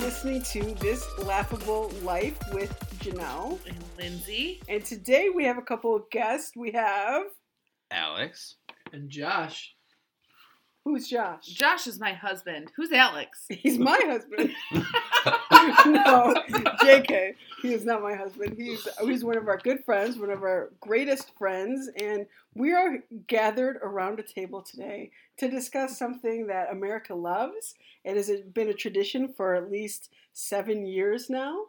Hey, you are listening to This Laughable Life with Janelle. And Lindsay. And today we have a couple of guests. We have. Alex. And Josh. Who's Josh? Josh is my husband. Who's Alex? He's my husband. no, JK. He is not my husband. He's he's one of our good friends, one of our greatest friends, and we are gathered around a table today to discuss something that America loves. It has been a tradition for at least seven years now,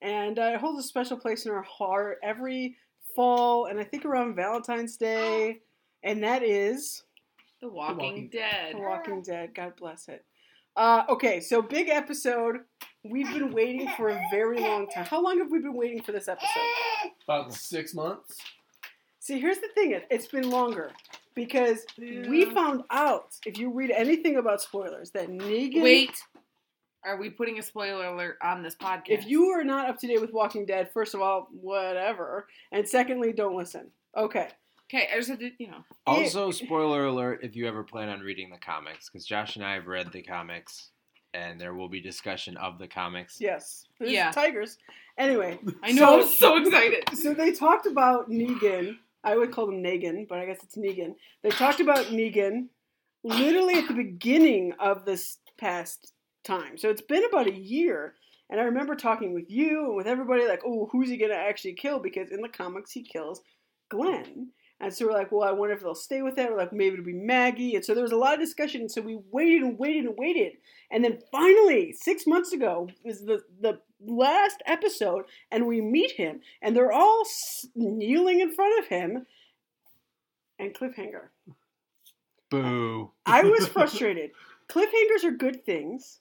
and uh, it holds a special place in our heart every fall, and I think around Valentine's Day, and that is The Walking, Walking- Dead. The Walking Dead. God bless it. Uh, okay, so big episode. We've been waiting for a very long time. How long have we been waiting for this episode? About six months. See, here's the thing. It, it's been longer because we found out, if you read anything about spoilers, that Negan. Wait. Are we putting a spoiler alert on this podcast? If you are not up to date with Walking Dead, first of all, whatever, and secondly, don't listen. Okay. Okay, I just had to, you know. Also, spoiler alert if you ever plan on reading the comics, because Josh and I have read the comics, and there will be discussion of the comics. Yes. There's Yeah. Tigers. Anyway, I know, So- I'm so excited. So they talked about Negan. I would call him Negan, but I guess it's Negan. They talked about Negan literally at the beginning of this past time. So it's been about a year. And I remember talking with you and with everybody, like, oh, who's he going to actually kill? Because in the comics, he kills Glenn. And so we're like, well, I wonder if they'll stay with that. We're like, maybe it'll be Maggie. And so there was a lot of discussion. And so we waited and waited and waited. And then finally, six months ago, is the, the last episode. And we meet him. And they're all kneeling in front of him. And cliffhanger. Boo. I was frustrated. Cliffhangers are good things.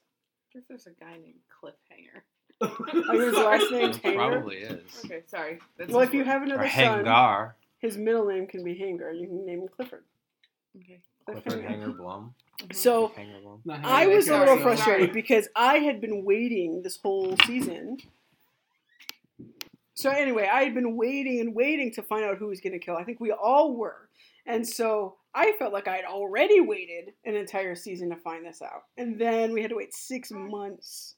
I guess there's a guy named Cliffhanger. Like his last name's It Hanger. probably is. Okay, sorry. That's Well, if you have Or another son, Hangar. his middle name can be Hanger. You can name him Clifford. Okay. Clifford Cliffhanger. Hanger Blum. Mm-hmm. So Hanger Blum. I was a little frustrated because I had been waiting this whole season. So anyway, I had been waiting and waiting to find out who was going to kill. I think we all were. And so I felt like I had already waited an entire season to find this out. And then we had to wait six months.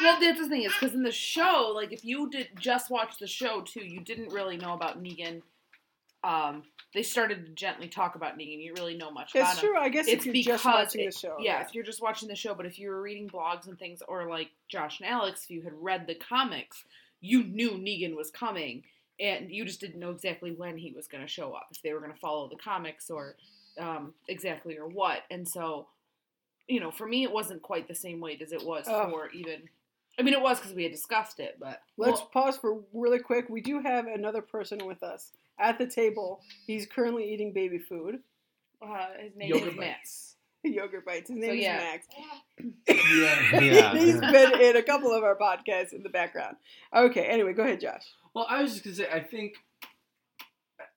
Well, that's the thing is because in the show, like if you did just watch the show too, you didn't really know about Negan. Um, they started to gently talk about Negan. You really know much about It's him. true, I guess, It's if you're just because watching it- the show. Yeah, if you're just watching the show, but if you were reading blogs and things, or like Josh and Alex, if you had read the comics, you knew Negan was coming, and you just didn't know exactly when he was going to show up, if they were going to follow the comics or um, exactly or what. And so, you know, for me, it wasn't quite the same weight as it was for even. I mean, it was because we had discussed it, but Let's well, pause for really quick. We do have another person with us at the table. He's currently eating baby food. uh, his name Yogurt is bites. Max. Yogurt bites. His So, name yeah. is Max. Yeah. Yeah. He's been in a couple of our podcasts in the background. Okay, anyway, go ahead, Josh. Well, I was just gonna say, I think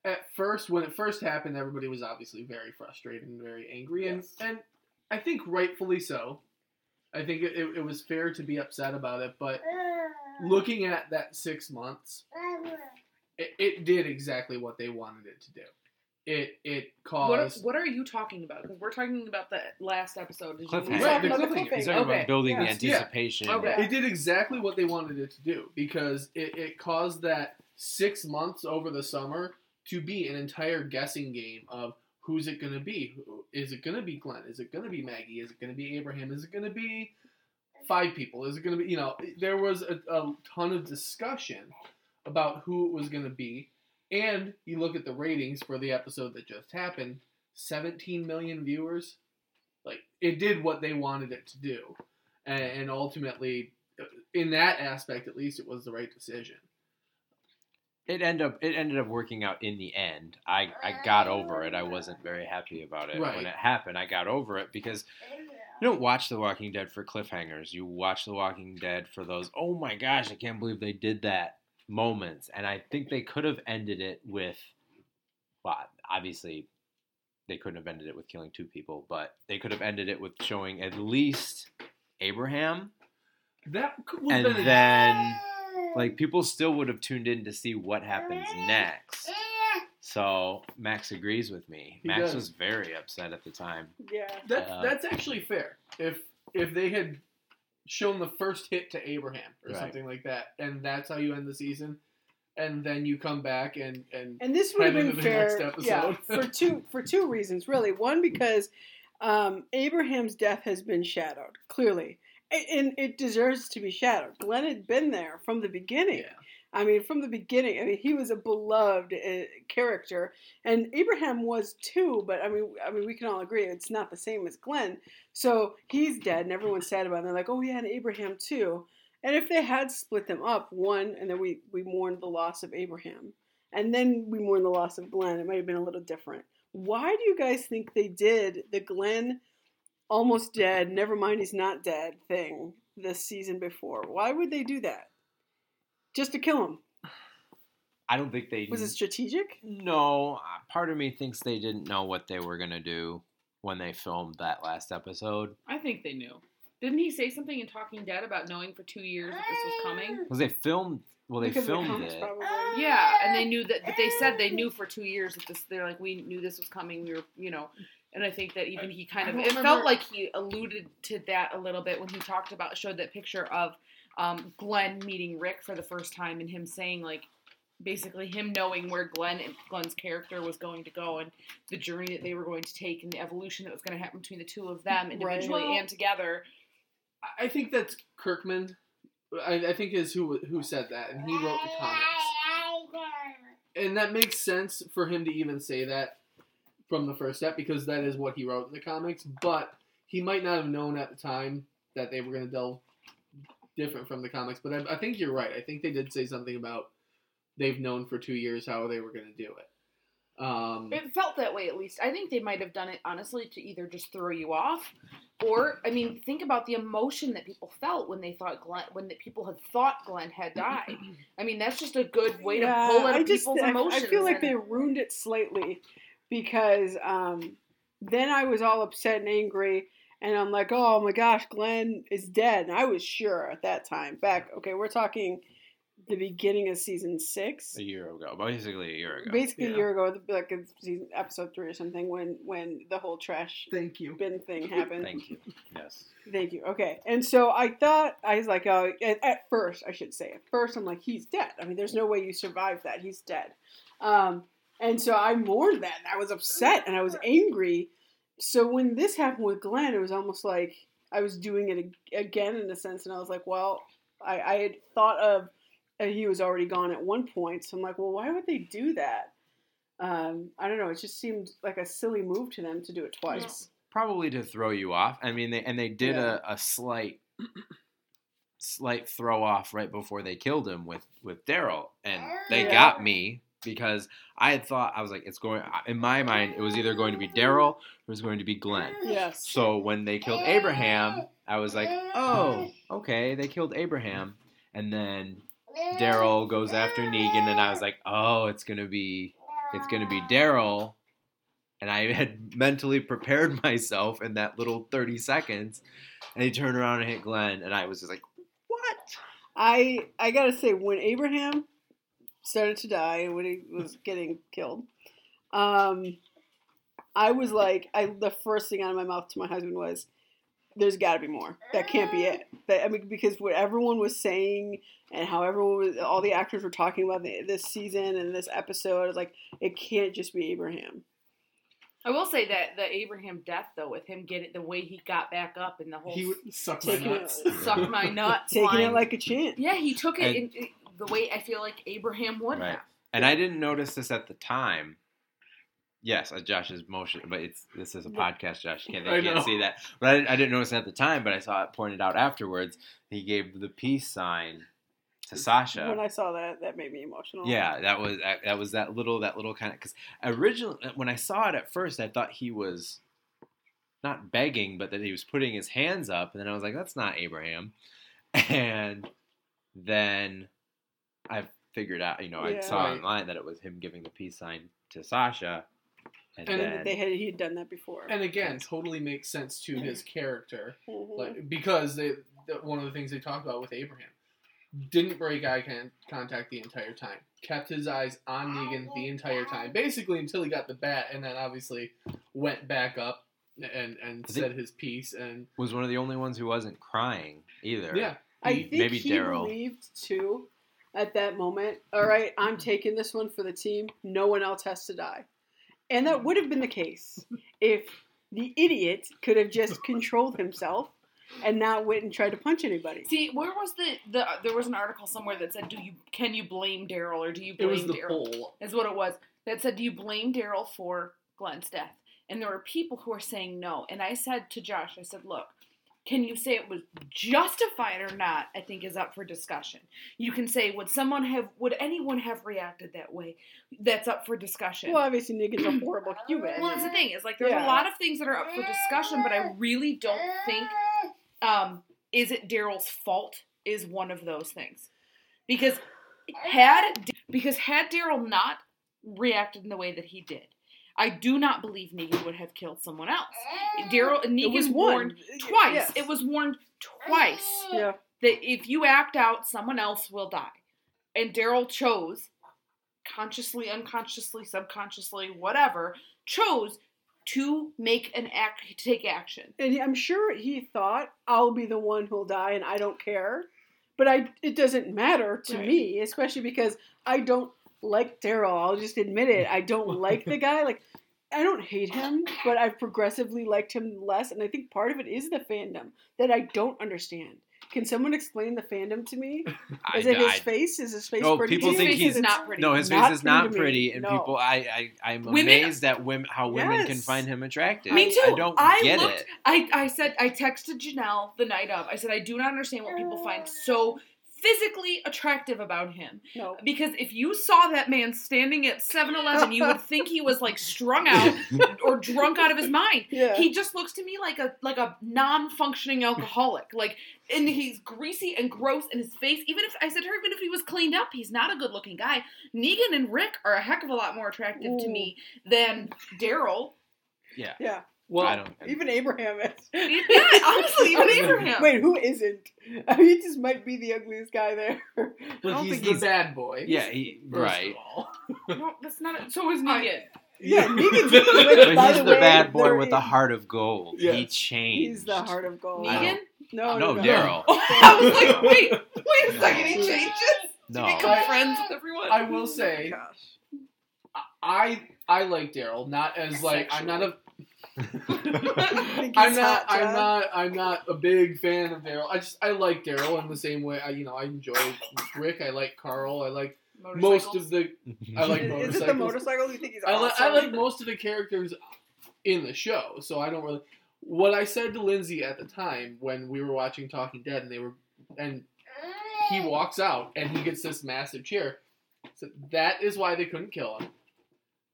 at first, when it first happened, everybody was obviously very frustrated and very angry, and Yes. and I think rightfully so. I think it, it, it was fair to be upset about it, but looking at that six months, it, it did exactly what they wanted it to do. It it What, caused what are you talking about? Because we're talking about the last episode. Did you Cliffhanger. We're Right, the about cliffhanger. He's talking Okay. about building Yes. the Yeah. anticipation. Okay. It did exactly what they wanted it to do because it, it caused that six months over the summer to be an entire guessing game of who's it going to be? Is it going to be Glenn? Is it going to be Maggie? Is it going to be Abraham? Is it going to be five people? Is it going to be, you know, there was a, a ton of discussion about who it was going to be. And you look at the ratings for the episode that just happened 17 million viewers. Like, it did what they wanted it to do. And, and ultimately, uh, in that aspect at least, it was the right decision. It ended up it ended up working out in the end. I, I got over it. I wasn't very happy about it Right. when it happened. I got over it because you don't watch The Walking Dead for cliffhangers. You watch The Walking Dead for those, oh my gosh, I can't believe they did that moments. And I think they could have ended it with, well, obviously they couldn't have ended it with killing two people, but they could have ended it with showing at least Abraham. That could would And have been a- then, like, people still would have tuned in to see what happens next. So Max agrees with me. He Max does. was very upset at the time. Yeah. That's Uh, that's actually fair. If if they had shown the first hit to Abraham or Right. something like that, and that's how you end the season. And then you come back and and And this would have been the next fair, yeah, episode. for two for two reasons, really. One because um, Abraham's death has been shadowed clearly, A- and it deserves to be shadowed. Glenn had been there from the beginning. yeah. I mean, from the beginning. I mean, he was a beloved uh, character, and Abraham was too. But I mean, I mean, we can all agree it's not the same as Glenn. So he's dead, and everyone's sad about it. They're like, "Oh yeah, and Abraham too." And if they had split them up, one, and then we we mourned the loss of Abraham, and then we mourned the loss of Glenn, it might have been a little different. Why do you guys think they did the Glenn almost dead, never mind he's not dead thing this season before? Why would they do that? Just to kill him? I don't think they Was it strategic? No, uh, part of me thinks they didn't know what they were gonna do when they filmed that last episode. I think they knew. Didn't he say something in Talking Dead about knowing for two years that this was coming? Because they filmed, well, they Because of the filmed comics, it. probably. Yeah, and they knew that. But they said they knew for two years that this. They're like, we knew this was coming. We were, you know, and I think that even he kind of. It remember- felt like he alluded to that a little bit when he talked about showed that picture of um, Glenn meeting Rick for the first time and him saying like. Basically, him knowing where Glenn and Glenn's character was going to go, and the journey that they were going to take, and the evolution that was going to happen between the two of them individually Well- and together. I- I think that's Kirkman. I, I think is who who said that, and he wrote the comics. And that makes sense for him to even say that from the first step because that is what he wrote in the comics. But he might not have known at the time that they were going to delve different from the comics. But I, I think you're right. I think they did say something about they've known for two years how they were going to do it. Um, It felt that way, at least. I think they might have done it honestly to either just throw you off, or I mean, think about the emotion that people felt when they thought Glenn, when the people had thought Glenn had died. I mean, that's just a good way to pull at I just- people's I- emotions. I feel like and- they ruined it slightly because um, then I was all upset and angry, and I'm like, oh my gosh, Glenn is dead. And I was sure at that time. Back, okay, we're talking the beginning of season six. A year ago, basically a year ago. Basically, Yeah. a year ago, like season episode three or something, when when the whole trash thank you. bin thing happened. Thank you. Yes. Thank you. Okay. And so I thought, I was like, oh, at, at first, I should say, at first, I'm like, he's dead. I mean, there's no way you survive that. He's dead. Um, and so I mourned that. And I was upset and I was angry. So when this happened with Glenn, it was almost like I was doing it again in a sense. And I was like, well, I, I had thought of he was already gone at one point. So I'm like, well, why would they do that? Um, I don't know. It just seemed like a silly move to them to do it twice. Probably to throw you off. I mean, they and they did Yeah. a, a slight, slight throw off right before they killed him with with Daryl, and they Yeah. got me because I had thought I was like, it's going in my mind. It was either going to be Daryl or it was going to be Glenn. Yes. So when they killed Abraham, I was like, oh, okay, they killed Abraham, and then Daryl goes after Negan, and I was like, oh, it's gonna be, it's gonna be Daryl, and I had mentally prepared myself in that little thirty seconds, and he turned around and hit Glenn, and I was just like, what? I I gotta say, when Abraham started to die, and when he was getting killed, um, I was like, I the first thing out of my mouth to my husband was, "There's got to be more. That can't be it." That I mean, because what everyone was saying and how everyone was, all the actors were talking about the, this season and this episode, I was like, it can't just be Abraham. I will say that the Abraham death, though, with him getting the way he got back up and the whole He would suck my Taking it- nuts. suck my nuts, Taking line. it like a champ. yeah, he took it And- in, in the way I feel like Abraham would Right. have. And I didn't notice this at the time. Yes, uh, Josh's motion, but it's this is a podcast, Josh. You can't, I they can't know. see that. But I, I didn't notice it at the time, but I saw it pointed out afterwards. He gave the peace sign to Sasha. When I saw that, that made me emotional. Yeah, that was that, that was that little that little kind of because originally when I saw it at first, I thought he was not begging, but that he was putting his hands up, and then I was like, that's not Abraham, and then I figured out, you know, I saw Right. online that it was him giving the peace sign to Sasha, and, And then They had he had done that before. And again, totally makes sense to his character, Mhm. like because they the, one of the things they talked about with Abraham didn't break eye con- contact the entire time, kept his eyes on Negan the entire time, basically until he got the bat, and then obviously went back up and and I said his piece and Was one of the only ones who wasn't crying either. yeah. I think maybe he Daryl. believed too at that moment. All right, I'm taking this one for the team. No one else has to die, and that would have been the case if the idiot could have just controlled himself and not went and tried to punch anybody. See, where was the the? There was an article somewhere that said, "Do you can you blame Daryl or do you it blame was the Daryl?" poll. Is what it was. That said, "Do you blame Daryl for Glenn's death?" And there were people who were saying no. And I said to Josh, I said, "Look, can you say it was justified or not? I think is up for discussion. You can say, would someone have, would anyone have reacted that way? That's up for discussion." Well, obviously, Negan's a horrible human. Well, that's the thing is like there's Yeah. a lot of things that are up for discussion, but I really don't think um, is it Daryl's fault is one of those things because had because had Daryl not reacted in the way that he did, I do not believe Negan would have killed someone else. Mm. Daryl It Negan was warned one twice. Yes. It was warned twice Yeah. that if you act out, someone else will die. And Daryl chose, consciously, unconsciously, subconsciously, whatever, chose to make an act, to take action. And I'm sure he thought I'll be the one who'll die, and I don't care. But I, it doesn't matter to Right. me, especially because I don't like Daryl. I'll just admit it. I don't like the guy. Like, I don't hate him, but I've progressively liked him less. And I think part of it is the fandom that I don't understand. Can someone explain the fandom to me? I, Is it his I- face? Is his face No, pretty? people His think face he's- is not pretty. no, his Not face is not pretty pretty, and no. people, I, I, I'm Women- amazed at women how women can find him attractive. Me too. I don't I get looked- it. I, I said I texted Janelle the night of. I said I do not understand what people find so physically attractive about him. No. Because if you saw that man standing at 7-Eleven, you would think he was like strung out or drunk out of his mind. Yeah. He just looks to me like a like a non-functioning alcoholic. Like and he's greasy and gross in his face. Even if I said to her, even if he was cleaned up, he's not a good looking guy. Negan and Rick are a heck of a lot more attractive to me than Daryl. Yeah, yeah. Well, I don't. Even Abraham is. Yeah, honestly, even Abraham. Wait, who isn't? I mean, he just might be the ugliest guy there. I don't he's think the he's- bad boy. Yeah, he right. No, that's not. A, so is Negan. Yeah, Negan's But by he's the the, way, bad boy there with the heart of gold. He changed. He's the heart of gold. I Negan? don't- No, No, no, Daryl. I was like, wait, wait a second, he changes No, to become I- friends with everyone. I will oh say, Gosh. I I like Daryl. Not as like I'm not a Think I'm not. I'm not. I'm not a big fan of Daryl. I just. I like Daryl in the same way. I. You know. I enjoy Rick. I like Carl. I like most of the. I like Is, is it the motorcycle? You think he's I, li- I like most of the characters in the show. So I don't really. What I said to Lindsay at the time when we were watching Talking Dead, and they were, and he walks out and he gets this massive chair. So that is why they couldn't kill him.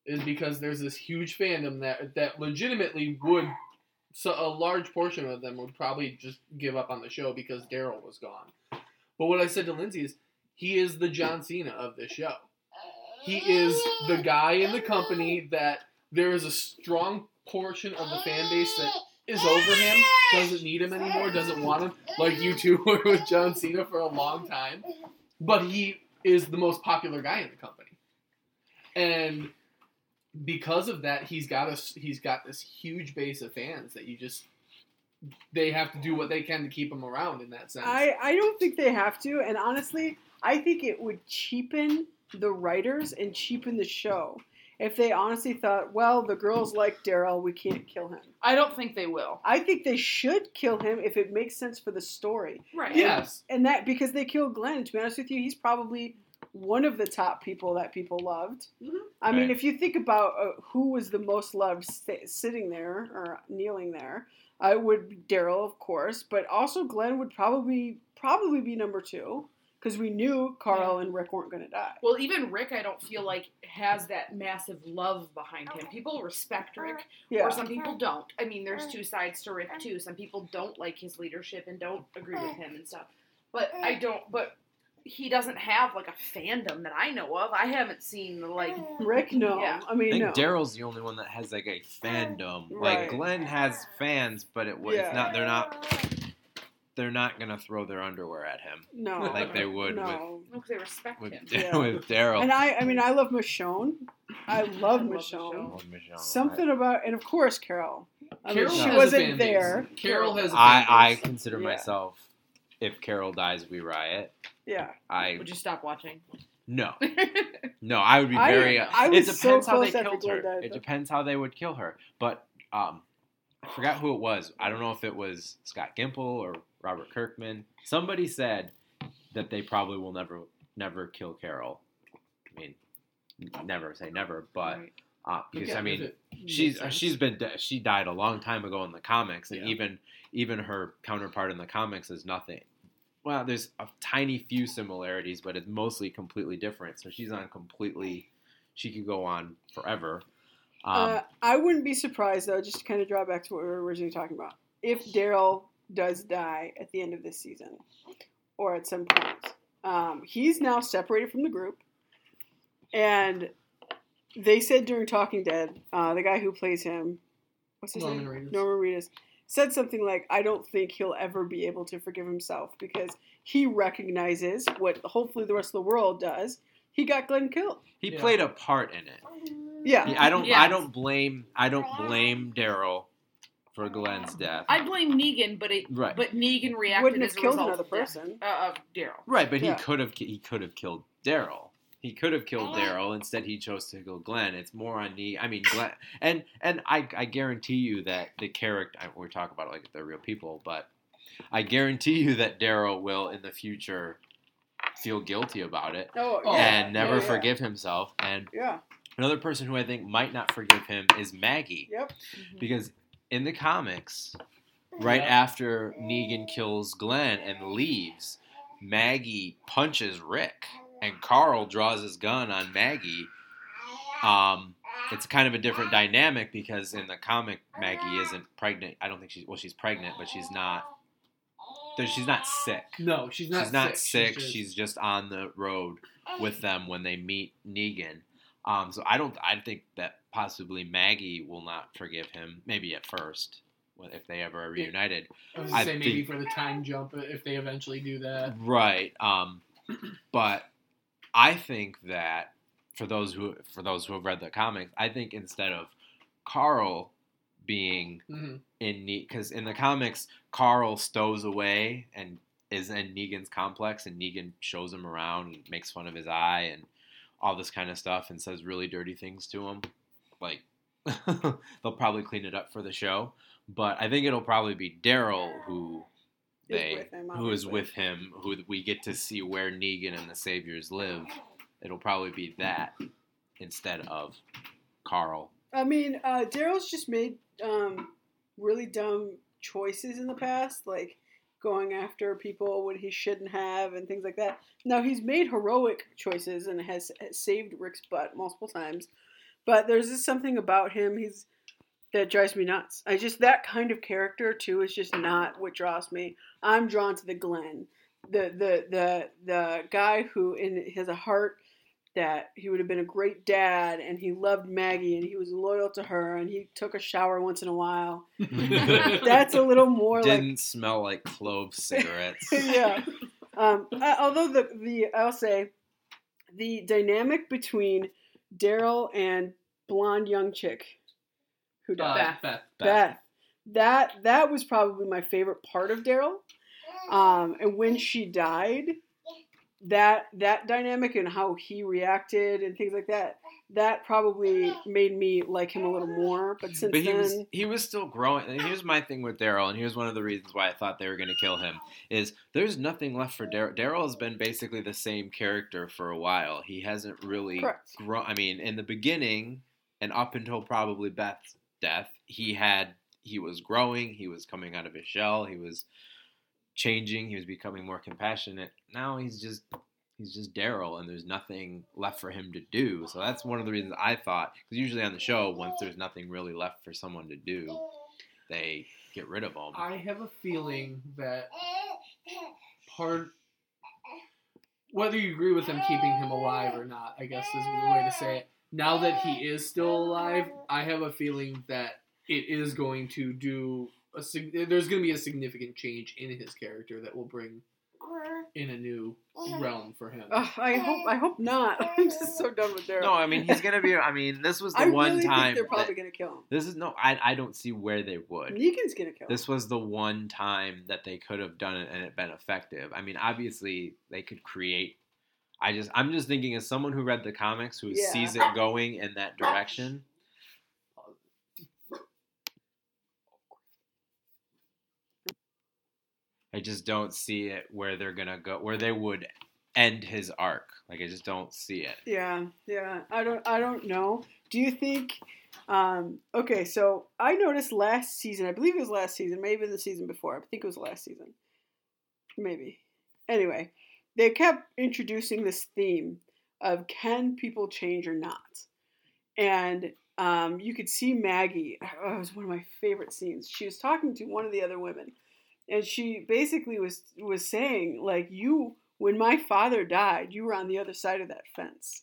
Is because there's this huge fandom that that legitimately would, so a large portion of them would probably just give up on the show because Daryl was gone. But what I said to Lindsay is, he is the John Cena of this show. He is the guy in the company that there is a strong portion of the fan base that is over him, doesn't need him anymore, doesn't want him, like you two were with John Cena for a long time. But he is the most popular guy in the company, and because of that, he's got a he's got this huge base of fans that you just they have to do what they can to keep him around in that sense. I, I don't think they have to, and honestly, I think it would cheapen the writers and cheapen the show if they honestly thought, well, the girls like Daryl, we can't kill him. I don't think they will. I think they should kill him if it makes sense for the story. Right. yes, And that because they killed Glenn. To be honest with you, he's probably one of the top people that people loved. Mhm. I mean, if you think about uh, who was the most loved st- sitting there or kneeling there, I would Daryl, of course, but also Glenn would probably probably be number two because we knew Carl and Rick weren't going to die. Well, even Rick, I don't feel like has that massive love behind him. People respect Rick, Yeah, or some people don't. I mean, there's two sides to Rick too. Some people don't like his leadership and don't agree with him and stuff. But I don't. But he doesn't have like a fandom that I know of. I haven't seen like. Oh. Rick, no. Yeah. I I mean, think no. Daryl's the only one that has like a fandom. Right. Like Glenn has fans, but it was Yeah. not. They're not. They're not gonna throw their underwear at him no, like they would no. No, 'cause they respect with him. Yeah. with Daryl. And I, I mean, I love Michonne. I love love Michonne. Michonne. Oh, Michonne. Something about, and of course, Carol. I mean, Carol she wasn't fan there. Carol has. A I, fan I consider Yeah. myself, if Carol dies, we riot. Yeah. I Would you stop watching? no, no. I would be I- very. I it was depends so how they close after killed her. died, it depends how they would kill her. But um, I forgot who it was. I don't know if it was Scott Gimple or Robert Kirkman. Somebody said that they probably will never, never kill Carol. I mean, never say never, but Right. uh, because Yeah, I mean, if it she's sense. she's been de- she died a long time ago in the comics, and Yeah. even even her counterpart in the comics is nothing. Well, there's a tiny few similarities, but it's mostly completely different. So she's on completely. She could go on forever. Um, uh, I wouldn't be surprised though, just to kind of draw back to what we were originally talking about. If Daryl does die at the end of this season, or at some point, um, he's now separated from the group, and they said during Talking Dead, uh, the guy who plays him, what's his Norman name? Reedus. Norman Reedus, said something like, "I don't think he'll ever be able to forgive himself because he recognizes what hopefully the rest of the world does. He got Glenn killed. he yeah. played a part in it. Yeah, He- I don't. Yes. I don't blame. I don't blame Daryl for Glenn's death. I blame Negan, but it Right. but Negan reacted wouldn't as have a killed result another of person. uh, of Daryl. Right, but Yeah. he could have he could have killed Daryl. He could have killed oh. Daryl. Instead, he chose to kill Glenn. It's more on me. I mean, Glenn, and and I, I guarantee you that the character we're talking about like they're real people, but I guarantee you that Daryl will in the future feel guilty about it Oh, Oh, yeah, and never yeah, yeah. forgive himself. And Yeah. another person who I think might not forgive him is Maggie Yep. Mm-hmm. because in the comics, mm-hmm. right Yeah. after Negan kills Glenn and leaves, Maggie punches Rick, and Carl draws his gun on Maggie. Um, it's kind of a different dynamic because in the comic, Maggie isn't pregnant. I don't think she's well, she's pregnant, but she's not. She's not sick. No, she's not. she's not sick. just- She's just on the road with them when they meet Negan. Um, so I don't. I think that possibly Maggie will not forgive him. Maybe at first, if they ever are reunited. I was I gonna say maybe think- for the time jump if they eventually do that. Right. Um, but I think that for those who for those who have read the comics, I think instead of Carl being hmm in because in the comics, Carl stows away and is in Negan's complex, and Negan shows him around and makes fun of his eye and all this kind of stuff, and says really dirty things to him. Like they'll probably clean it up for the show, but I think it'll probably be Daryl who they with him, who is with him, who we get to see where Negan and the Saviors live. It'll probably be that instead of Carl. I mean, uh, Daryl's just made um, really dumb choices in the past, like going after people when he shouldn't have and things like that. Now he's made heroic choices and has, has saved Rick's butt multiple times, but there's just something about him. He's that drives me nuts. I just that kind of character too is just not what draws me. I'm drawn to the Glenn, the the the the guy who in has a heart that he would have been a great dad and he loved Maggie and he was loyal to her and he took a shower once in a while. That's a little more Didn't smell like clove cigarettes. yeah. Um, uh, although the the I'll say the dynamic between Daryl and blonde young chick who Uh, died, Beth. Beth. that that was probably my favorite part of Daryl. Um, and when she died, that that dynamic and how he reacted and things like that, that probably made me like him a little more. But since But he then, was he was still growing. And here's my thing with Daryl, and here's one of the reasons why I thought they were going to kill him is there's nothing left for Daryl. Daryl has been basically the same character for a while. He hasn't really grown. I mean, in the beginning, and up until probably Beth's death, he had he was growing. He was coming out of his shell. He was changing. He was becoming more compassionate. Now he's just he's just Daryl, and there's nothing left for him to do. So that's one of the reasons I thought because usually on the show, once there's nothing really left for someone to do, they get rid of them. I have a feeling that part, whether you agree with them keeping him alive or not, I guess is the way to say it. Now that he is still alive, I have a feeling that it is going to do a. sig- There's going to be a significant change in his character that will bring in a new realm for him. Ugh, I hope. I hope not. I'm just so done with Daryl. No, I mean he's gonna be. I mean, this was the I one really time. think they're probably gonna kill him. this is no. I I don't see where they would. Negan's gonna kill him. This was the one time that they could have done it and it been effective. I mean, obviously they could create. I just I'm just thinking as someone who read the comics who Yeah. sees it going in that direction. I just don't see it where they're gonna go where they would end his arc. Like I just don't see it. Yeah, yeah. I don't. I don't know. Do you think? Um, okay, so I noticed last season. I believe it was last season, maybe the season before. I think it was last season. Maybe. Anyway, they kept introducing this theme of can people change or not, and um, you could see Maggie. Oh, it was one of my favorite scenes. She was talking to one of the other women, and she basically was was saying like you when my father died, you were on the other side of that fence.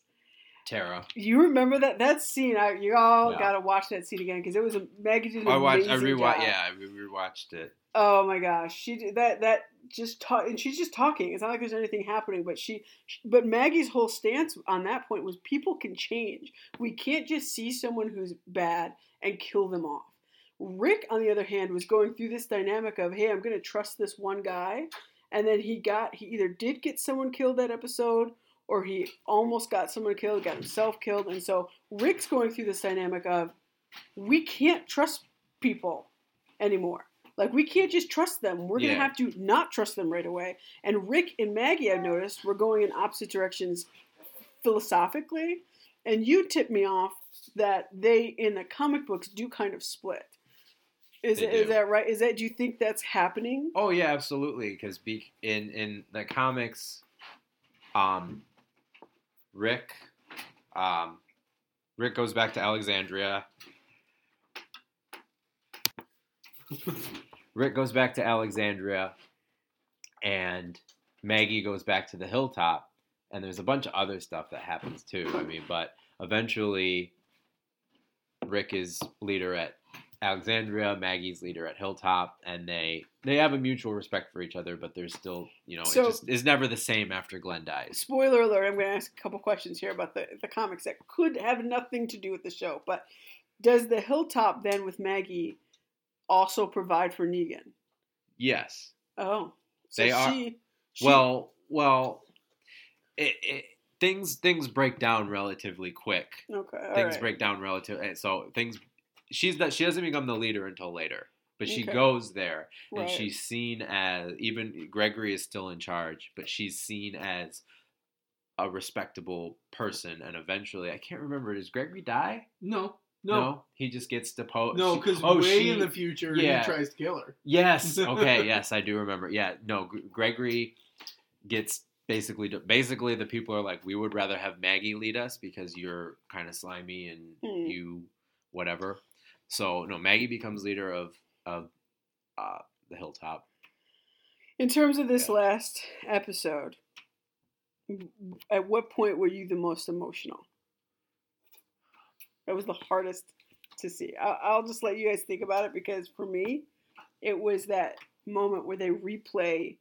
Tara. You remember that that scene? I, you all Yeah. gotta watch that scene again because it was a Maggie did an I watched I rewatched job. yeah, I re- rewatched it. Oh my gosh, she did that that just talk and she's just talking. It's not like there's anything happening, but she, but Maggie's whole stance on that point was people can change. We can't just see someone who's bad and kill them off. Rick, on the other hand, was going through this dynamic of, hey, I'm going to trust this one guy, and then he got he either did get someone killed that episode or he almost got someone killed, got himself killed, and so Rick's going through this dynamic of we can't trust people anymore. Like we can't just trust them. We're gonna have to not trust them right away. And Rick and Maggie, I've noticed, were going in opposite directions philosophically. And you tipped me off that they in the comic books do kind of split. Is, it, is that right? Is that do you think that's happening? Oh yeah, absolutely. Because be in in the comics, um, Rick, um, Rick goes back to Alexandria. Rick goes back to Alexandria, and Maggie goes back to the hilltop. And there's a bunch of other stuff that happens too. I mean, but eventually, Rick is leader at Alexandria, Maggie's leader at Hilltop, and they they have a mutual respect for each other, but there's still you know So- it just is never the same after Glenn dies. Spoiler alert! I'm going to ask a couple questions here about the the comics that could have nothing to do with the show. But does the hilltop then with Maggie also provide for Negan? Yes. Oh, so They are- She, she- Well, well, it, it, things things break down relatively quick. okay, things right. break down relative, eh, so things. She's that she doesn't become the leader until later, but she Okay. goes there, and Right. she's seen as even Gregory is still in charge, but she's seen as a respectable person, and eventually, I can't remember. Does Gregory die? No, no, he just gets deposed. no, because oh, way she- in the future yeah. he tries to kill her. Yes. Okay. yes, I do remember. Yeah. No. Gregory gets basically basically the people are like, we would rather have Maggie lead us because you're kind of slimy and Hmm. you whatever. So no, Maggie becomes leader of of uh, the hilltop. In terms of this Yeah. last episode, at what point were you the most emotional? That was the hardest to see. I'll, I'll just let you guys think about it because for me, it was that moment where they replay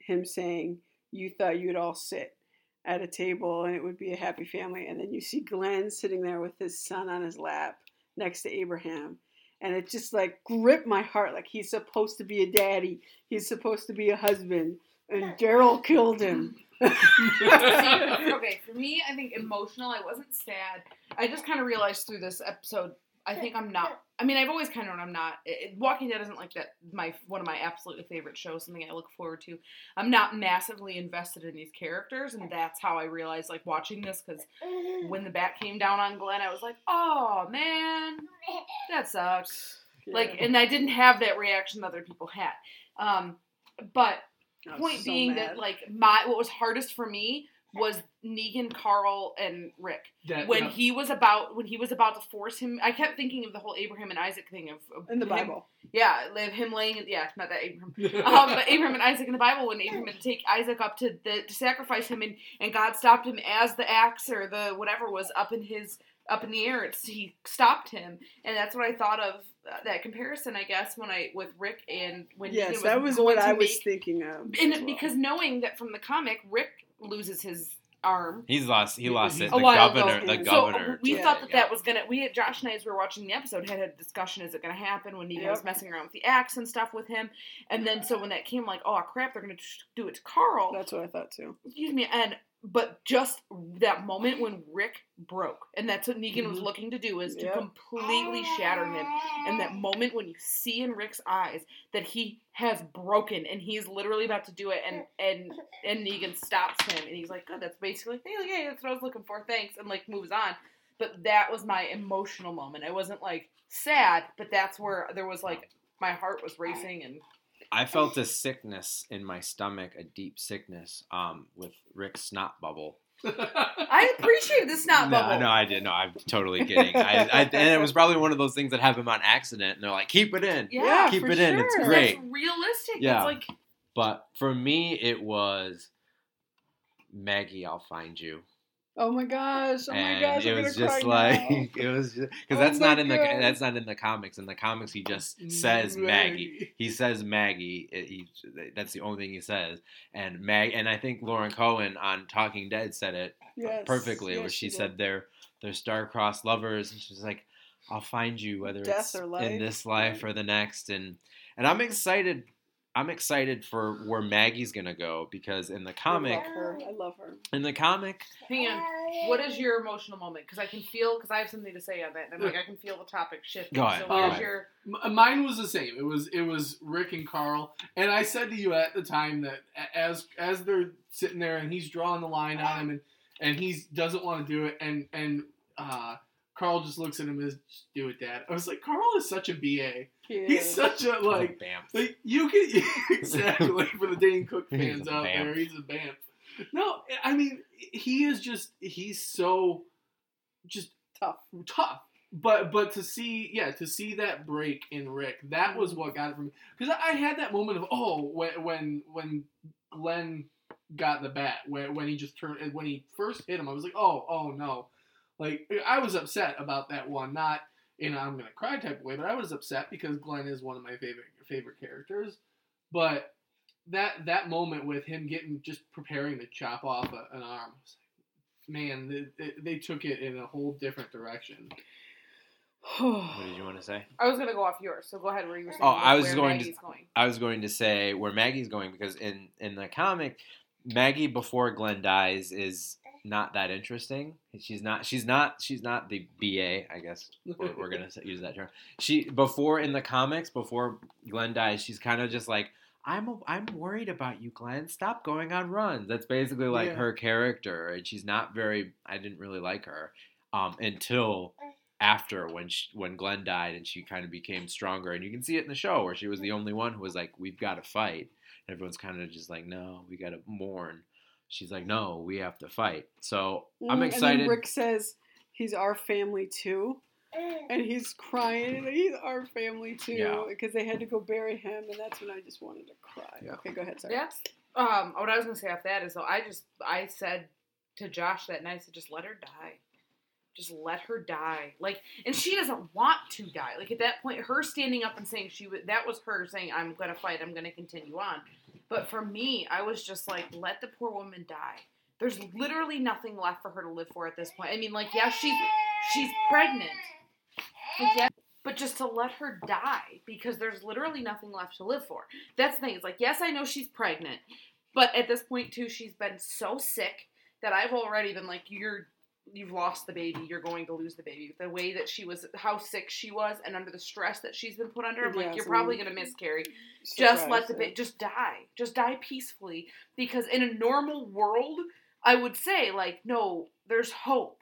him saying, You thought you'd all sit at a table and it would be a happy family. And then you see Glenn sitting there with his son on his lap next to Abraham. And it just like gripped my heart. Like he's supposed to be a daddy, he's supposed to be a husband. And Daryl killed him. okay, for me, I think emotional. I wasn't sad. I just kind of realized through this episode. I think I'm not. I mean, I've always kind of known I'm not. It, Walking Dead isn't like that. My one of my absolutely favorite shows. Something I look forward to. I'm not massively invested in these characters, and that's how I realized like watching this because when the bat came down on Glenn, I was like, oh man, that sucks. Like, and I didn't have that reaction that other people had. Um, but I was point so being mad. that like my what was hardest for me was Negan, Carl, and Rick. That, When yeah. he was about when he was about to force him, I kept thinking of the whole Abraham and Isaac thing of, of in the him- Bible. Yeah, of him laying. Yeah, not that Abraham. Um, but Abraham and Isaac in the Bible, when Abraham had to take Isaac up to the to sacrifice him, and, and God stopped him as the axe or the whatever was up in his up in the air. It's he stopped him, and that's what I thought of that comparison. I guess when I with Rick and when yes, Negan that was what to I was make- thinking of. and well. because knowing that from the comic, Rick loses his arm. He's lost. He lost it. The while ago. governor. The governor. So we Yeah, thought that yeah. that was gonna. We had Josh and I as we were watching the episode had a discussion. Is it gonna happen when Negan was messing around with the axe and stuff with him? And then so when that came, like, oh crap, they're gonna do it to Carl. That's what I thought too. excuse me, and but just that moment when Rick broke, and that's what Negan was Mhm. looking to do is to completely shatter him. And that moment when you see in Rick's eyes that he has broken and he's literally about to do it, and and and Negan stops him, and he's like, "Good, that's basically hey, yeah, that's what I was looking for, thanks," and like moves on. But that was my emotional moment. I wasn't like sad, but that's where there was like my heart was racing and I felt a sickness in my stomach, a deep sickness, um, with Rick's snot bubble. I appreciate the snot no, bubble. no, I did. No, I'm totally kidding. I, I, and it was probably one of those things that happened on accident, and they're like, "Keep it in." Yeah, keep it in. It's great. That's realistic. Yeah. It's like But for me, it was Maggie. I'll find you. Oh my gosh! Oh my gosh! it was just like now. it was because Oh that's not in the that's not in the comics. In the comics, he just says Maggie. He says Maggie. It- he, that's the only thing he says. And Mag and I think Lauren Cohan on Talking Dead said it Yes, perfectly, where yes, she did. said they're they're star-crossed lovers, and she's like, "I'll find you whether Death it's in this life or the next." And and I'm excited. I'm excited for where Maggie's gonna go because in the comic, I love her. I love her. in the comic, Hang on. What is your emotional moment? Because I can feel, because I have something to say on that. And I'm like, I can feel the topic shifting. Go ahead, So go your. Mine was the same. It was it was Rick and Carl, and I said to you at the time that as as they're sitting there and he's drawing the line on him and and he doesn't want to do it and and uh, Carl just looks at him as just do it, Dad. I was like, Carl is such a ba. He He's such a like bam. like you can exactly for the Dane Cook fans out vamp. there. He's a vamp. No, I mean he is just he's so just tough. tough. But but to see yeah to see that break in Rick that was mm-hmm. what got it for me because I, I had that moment of oh when when when Glenn got the bat when when he just turned when he first hit him I was like oh oh no like I was upset about that one not in a I'm gonna cry type of way but I was upset because Glenn is one of my favorite favorite characters but that that moment with him getting just preparing to chop off a, an arm was like, man they, they, they took it in a whole different direction. What did you want to say? I was going to go off yours. So go ahead where you were oh, saying. Oh, I was where going to- going. I was going to say where Maggie's going because in in the comic, Maggie before Glenn dies is not that interesting. She's not. She's not. She's not the BA. I guess we're, we're gonna use that term. She before in the comics before Glenn dies, she's kind of just like. I'm a, I'm worried about you, Glenn. Stop going on runs. That's basically like Yeah. her character, and she's not very. I didn't really like her um, until after when she, when Glenn died and she kind of became stronger and you can see it in the show where she was the only one who was like we've got to fight and everyone's kind of just like no we got to mourn she's like no we have to fight so Mm, I'm And excited then Rick says he's our family too. And he's crying. He's our family too Yeah. because they had to go bury him, and that's when I just wanted to cry. Yeah. Okay, go ahead. Sorry. Yeah. Um, what I was going to say off that is, though, I just, I said to Josh that night, I said, just let her die. Just let her die. Like, and she doesn't want to die. Like, at that point, her standing up and saying she would, that was her saying, I'm going to fight, I'm going to continue on. But for me, I was just like, let the poor woman die. There's literally nothing left for her to live for at this point. I mean, like, yeah, she's she's pregnant. Yeah, but just to let her die because there's literally nothing left to live for. That's the thing. It's like, yes, I know she's pregnant, but at this point too, she's been so sick that I've already been like, you're you've lost the baby. You're going to lose the baby. The way that she was, how sick she was, and under the stress that she's been put under, I'm like, you're probably gonna miscarry. Just let the baby, just die, just die peacefully. Because in a normal world, I would say like, no, there's hope.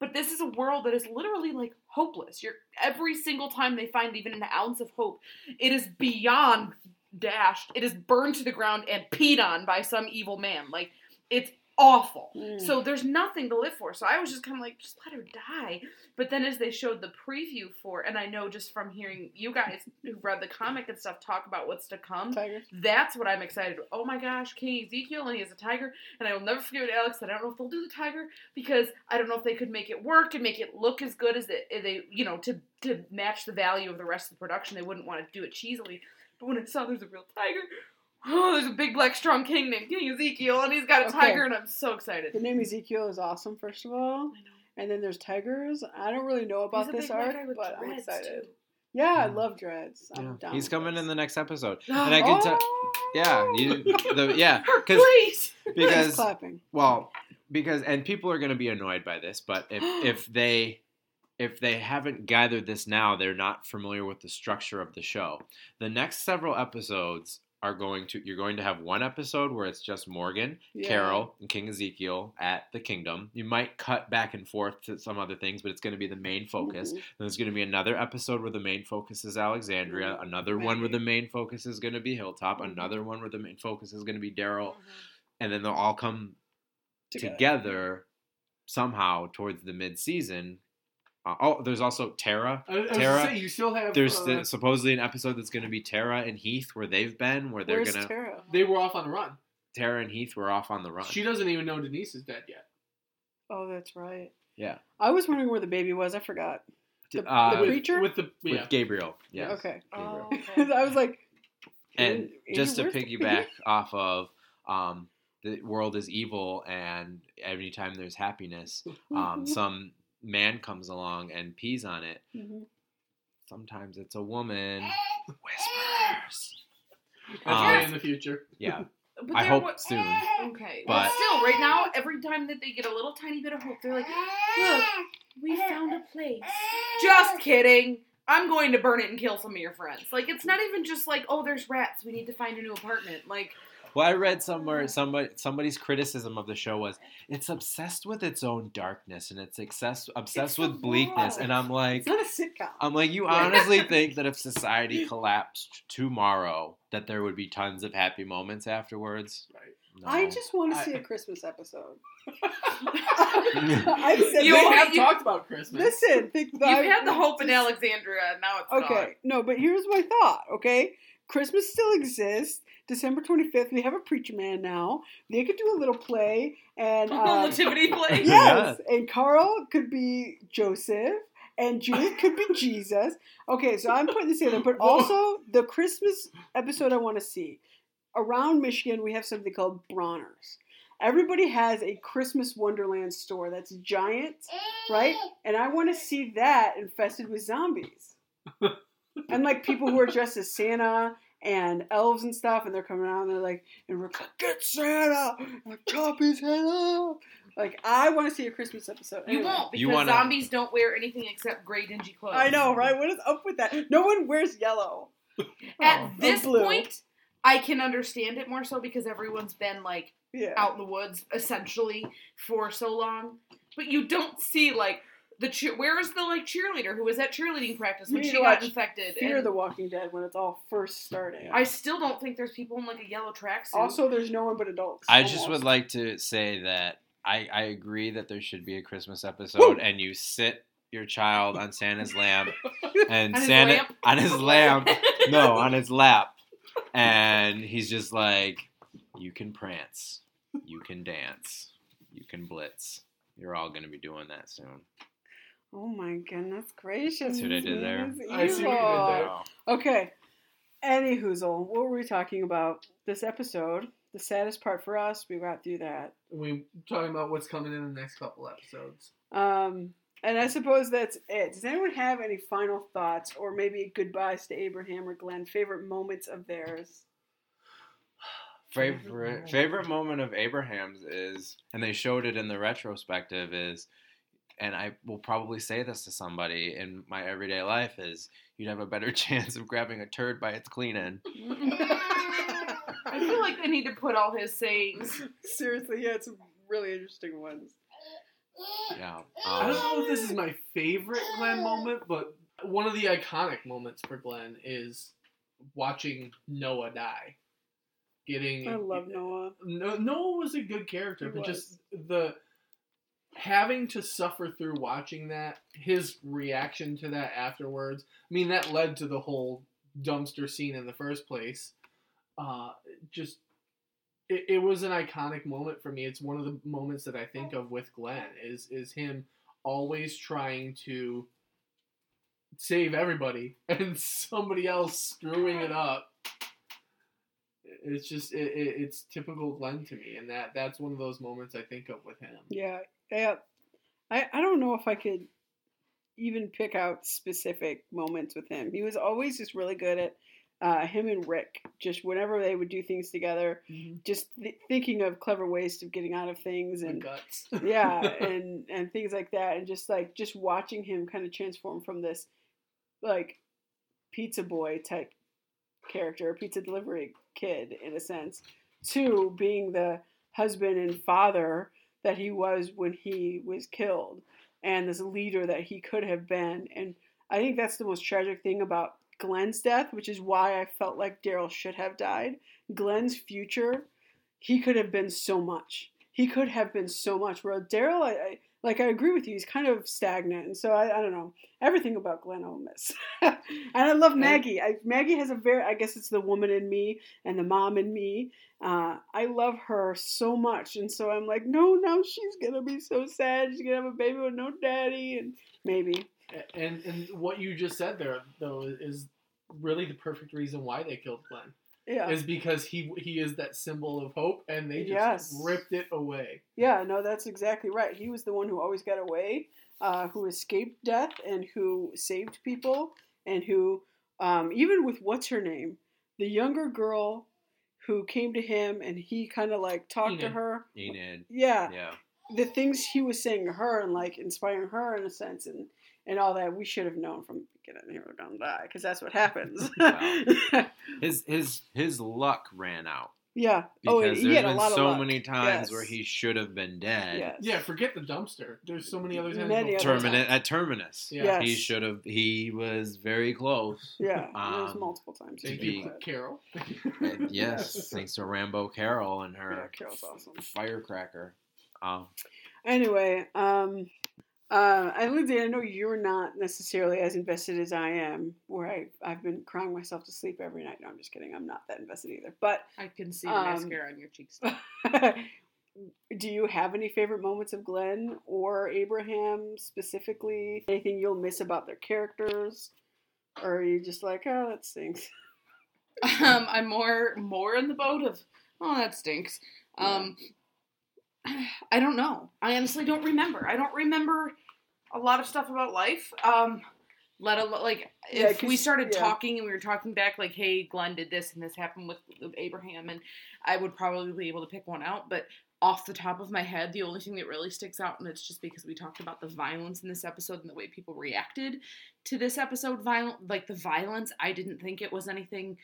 But this is a world that is literally like hopeless. You're every single time they find even an ounce of hope, it is beyond dashed. It is burned to the ground and peed on by some evil man. Like it's awful. Mm. So there's nothing to live for. So I was just kind of like, just let her die. But then as they showed the preview for, and I know just from hearing you guys who've read the comic and stuff talk about what's to come, Tiger. that's what I'm excited. Oh my gosh, King Ezekiel and he has a tiger, and I will never forget Alex that I don't know if they'll do the tiger because I don't know if they could make it work and make it look as good as they, they you know, to to match the value of the rest of the production. They wouldn't want to do it cheesily. But when I saw there's a real tiger, oh, there's a big black strong king named King Ezekiel, and he's got a Okay. tiger, and I'm so excited. The name Ezekiel is awesome, first of all. I know. And then there's tigers. I don't really know about this big black arc, but I'm excited. too. Yeah, I love dreads. I'm Yeah. down He's coming this. in the next episode, Oh, and I can tell. Oh! Yeah, you, the yeah, because Hercules! He's because clapping. well, because and people are going to be annoyed by this, but if if they if they haven't gathered this now, they're not familiar with the structure of the show. The next several episodes are going to you're going to have one episode where it's just Morgan, Yeah. Carol, and King Ezekiel at the kingdom. You might cut back and forth to some other things, but it's going to be the main focus. Mhm. Then there's going to be another episode where the main focus is Alexandria, Mhm. another one where the main focus is going to be Hilltop, Mhm. another one where the main focus is going to be Daryl, and then they'll all come Together. together, somehow towards the mid season. Uh, oh, there's also Tara. I, I was Tara, gonna say, you still have. There's uh, the, supposedly an episode that's going to be Tara and Heath where they've been, where they're gonna Tara? they were off on the run. Tara and Heath were off on the run. She doesn't even know Denise is dead yet. Oh, that's right. Yeah. I was wondering where the baby was. I forgot. The, Uh, the with- preacher? with the with yeah. Gabriel. Yeah. Okay. Oh, okay. I was like, And Andrew, just to where's the baby? piggyback off of um, the world is evil, and anytime there's happiness, um, some man comes along and pees on it. Mhm. Sometimes it's a woman. Whispers. That's Um, in the future. Yeah, But I there hope wa- soon. Okay. But- But still, right now, every time that they get a little tiny bit of hope, they're like, look, we found a place. Just kidding. I'm going to burn it and kill some of your friends. Like, it's not even just like, oh, there's rats. We need to find a new apartment. Like, Well, I read somewhere somebody somebody's criticism of the show was it's obsessed with its own darkness and it's obsessed obsessed It's the with bleakness, world. and I'm like, It's not a sitcom. I'm like, you honestly think that if society collapsed tomorrow, that there would be tons of happy moments afterwards? Right. No. I just want to see a Christmas episode. I've said You they have you- talked about Christmas. Listen, think you've had the hope in Alexandria, now it's Okay, gone. no, but here's my thought. Okay, Christmas still exists. December 25th, we have a preacher man now. They could do a little play, and um, Nativity play. yes, and Carl could be Joseph, and Judith could be Jesus. Okay, so I'm putting this together, but also the Christmas episode I want to see. Around Michigan, we have something called Bronner's. Everybody has a Christmas Wonderland store that's giant, right? And I want to see that infested with zombies. And like people who are dressed as Santa and elves and stuff, and they're coming out and they're like, and Rick's like, get Santa, and chop his head off. Like, I want to see a Christmas episode. You Anyway. won't because You wanna- zombies don't wear anything except gray dingy clothes. I know, right? What is up with that? No one wears yellow. At Oh, this point, I can understand it more so because everyone's been like Yeah. out in the woods essentially for so long. But you don't see like the cheer. Where is the like cheerleader who was at cheerleading practice when need she got infected? Fear and the Walking Dead when it's all first starting. I still don't think there's people in like a yellow tracksuit. Also, there's no one but adults. I just would like to say that I, I agree that there should be a Christmas episode, and you sit your child on Santa's lamp, and On Santa lamp? on his lamp, no, on his lap, and he's just like, "You can prance, you can dance, you can blitz. You're all gonna be doing that soon." Oh my goodness gracious. See what I did there? I see what you did there. Okay. Any hoozle, what were we talking about this episode? The saddest part for us, we got through that. We talking about what's coming in the next couple episodes. Um, and I suppose that's it. Does anyone have any final thoughts or maybe goodbyes to Abraham or Glenn? Favorite moments of theirs? favorite favorite moment of Abraham's is, and they showed it in the retrospective is, and I will probably say this to somebody in my everyday life is, you'd have a better chance of grabbing a turd by its clean end. I feel like they need to put all his sayings. Seriously, yeah, it's really interesting ones. Yeah. I don't Um, know if this is my favorite Glenn moment, but one of the iconic moments for Glenn is watching Noah die. getting. I love Noah. No, Noah was a good character, He but just the having to suffer through watching that, his reaction to that afterwards. I mean, that led to the whole dumpster scene in the first place. Uh, just it, it was an iconic moment for me. It's one of the moments that I think of with Glenn is is him always trying to save everybody and somebody else screwing it up. It's just it, it, it's typical Glenn to me, and that that's one of those moments I think of with him. Yeah, yeah. I I don't know if I could even pick out specific moments with him. He was always just really good at uh, him and Rick. Just whenever they would do things together, just th- thinking of clever ways of getting out of things and guts. yeah, and and things like that, and just like just watching him kind of transform from this like pizza boy type character, pizza delivery kid in a sense, to being the husband and father that he was when he was killed, and this leader that he could have been. And I think that's the most tragic thing about Glenn's death, which is why I felt like Daryl should have died. Glenn's future, he could have been so much. He could have been so much. Where Daryl, I, I like I agree with you. He's kind of stagnant, and so I, I don't know everything about Glenn I'll miss. and I love Maggie. I, Maggie has a very I guess it's the woman in me and the mom in me. Uh, I love her so much, and so I'm like, no, now she's gonna be so sad. She's gonna have a baby with no daddy, and maybe And and what you just said there though is really the perfect reason why they killed Glenn yeah, is because he he is that symbol of hope, and they just Yes. ripped it away. yeah. No, that's exactly right. He was the one who always got away, uh, who escaped death, and who saved people, and who um, even with what's her name, the younger girl who came to him and he kind of like talked to her. Enid. Yeah, Yeah. the things he was saying to her and like inspiring her in a sense and and all that we should have known from the beginning he was gonna die because that's what happens. Wow. His his his luck ran out yeah. because Oh, and there's he had a been lot of so luck. many times Yes. where he should have been dead. Yes. Yeah, forget the dumpster. There's so many other times. Many other Terminus that. at Terminus. Yeah. Yes. He should have. He was very close. Yeah. there's Um, multiple times. to Thank be- you, Carol. And yes, thanks to Rambo Carol and Yeah, her Carol's awesome. firecracker. Um, Anyway, um, uh, and Lindsay, I know you're not necessarily as invested as I am, where I, I've been crying myself to sleep every night. No, I'm just kidding. I'm not that invested either. But I can see the Um, mascara on your cheeks. do you have any favorite moments of Glenn or Abraham specifically? Anything you'll miss about their characters? Or are you just like, oh, that stinks? um, I'm more more in the boat of oh that stinks. Um, I don't know. I honestly don't remember. I don't remember a lot of stuff about life. Um, let alone like Yeah, if we 'cause- started yeah. talking and we were talking back like, hey, Glenn did this and this happened with, with Abraham, and I would probably be able to pick one out, but. Off the top of my head, the only thing that really sticks out, and it's just because we talked about the violence in this episode and the way people reacted to this episode, violent, like the violence. I didn't think it was anything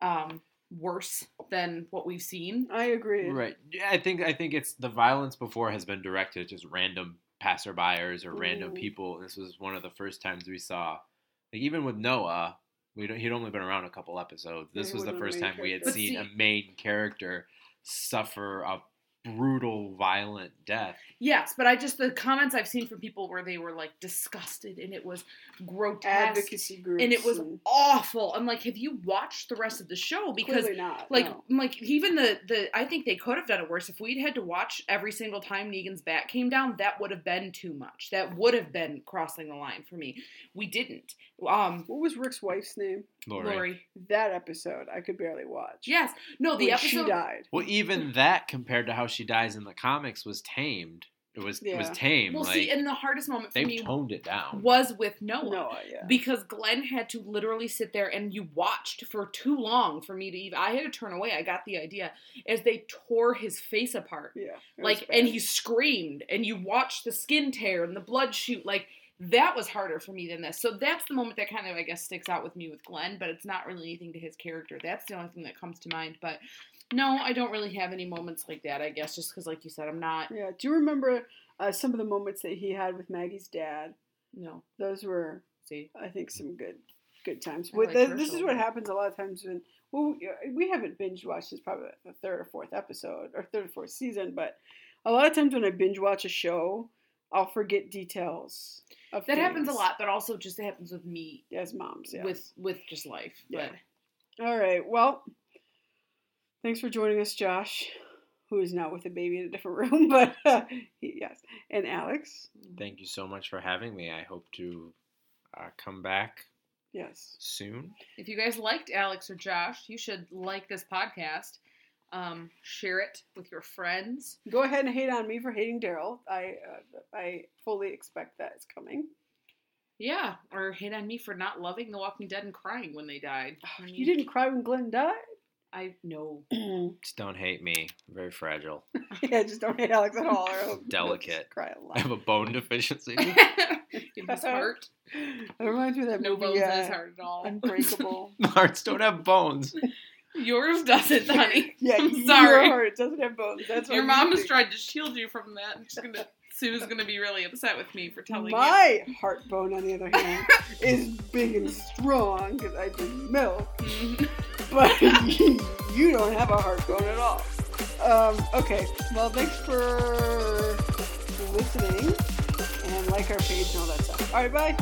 um, worse than what we've seen. I agree. right. Yeah, I think I think it's the violence before has been directed at just random passerbyers or random Mm. people. This was one of the first times we saw, like even with Noah, we don't, he'd only been around a couple episodes. This he was the first main time we had character. But seen see- a main character suffer a brutal, violent death. Yes, but I just the comments I've seen from people where they were like disgusted and it was grotesque Advocacy groups. and it was awful. I'm like, have you watched the rest of the show? Because clearly not. like no. like even the the I think they could have done it worse if we'd had to watch every single time Negan's bat came down. That would have been too much. That would have been crossing the line for me. We didn't. Um, What was Rick's wife's name? Lori. Lori. That episode I could barely watch. Yes. No. The when episode. she died. Well, even that compared to how she dies in the comics was tamed. It was it was Yeah. tame. Well, like see, and the hardest moment for they've me toned it down. was with Noah. Noah, yeah. because Glenn had to literally sit there and you watched for too long for me to even. I had to turn away. I got the idea as they tore his face apart, yeah. like, and he screamed, and you watched the skin tear and the blood shoot. Like that was harder for me than this. So that's the moment that kind of I guess sticks out with me with Glenn, but it's not really anything to his character. That's the only thing that comes to mind. But no, I don't really have any moments like that. I guess just because, like you said, I'm not. Yeah. Do you remember uh, some of the moments that he had with Maggie's dad? No, Those were, see, I think, some good good times. With like the- this is what happens a lot of times when well we- we haven't binge watched this probably the third or fourth episode or third or fourth season, but a lot of times when I binge watch a show, I'll forget details. Of That happens a lot, but also just it happens with me as moms. Yeah. with with just life. Yeah. But All right. Well, thanks for joining us, Josh, who is now with a baby in a different room. But uh, yes, and Alex. Thank you so much for having me. I hope to uh, come back Yes. soon. if you guys liked Alex or Josh, you should like this podcast. Um, share it with your friends. Go ahead and hate on me for hating Daryl. I uh, I fully expect that it's coming. Yeah, or hate on me for not loving The Walking Dead and crying when they died. I mean, You didn't cry when Glenn died. I know. Just don't hate me. I'm very fragile. yeah, just don't hate Alex at all. Or he'll- he'll Delicate. just Cry a lot. I have a bone deficiency. In his heart, It reminds me of that no movie, bones in uh, his heart at all. Unbreakable. Hearts don't have bones. Yours doesn't, honey. yeah, I'm your sorry. heart doesn't have bones. That's what Your mom has tried to shield you from that. I'm just gonna. Sue's gonna be really upset with me for telling you. My heart bone, on the other hand, is big and strong because I drink milk. Mhm. But you don't have a heart bone at all. Um, okay, well, thanks for listening and like our page and all that stuff. All right, bye.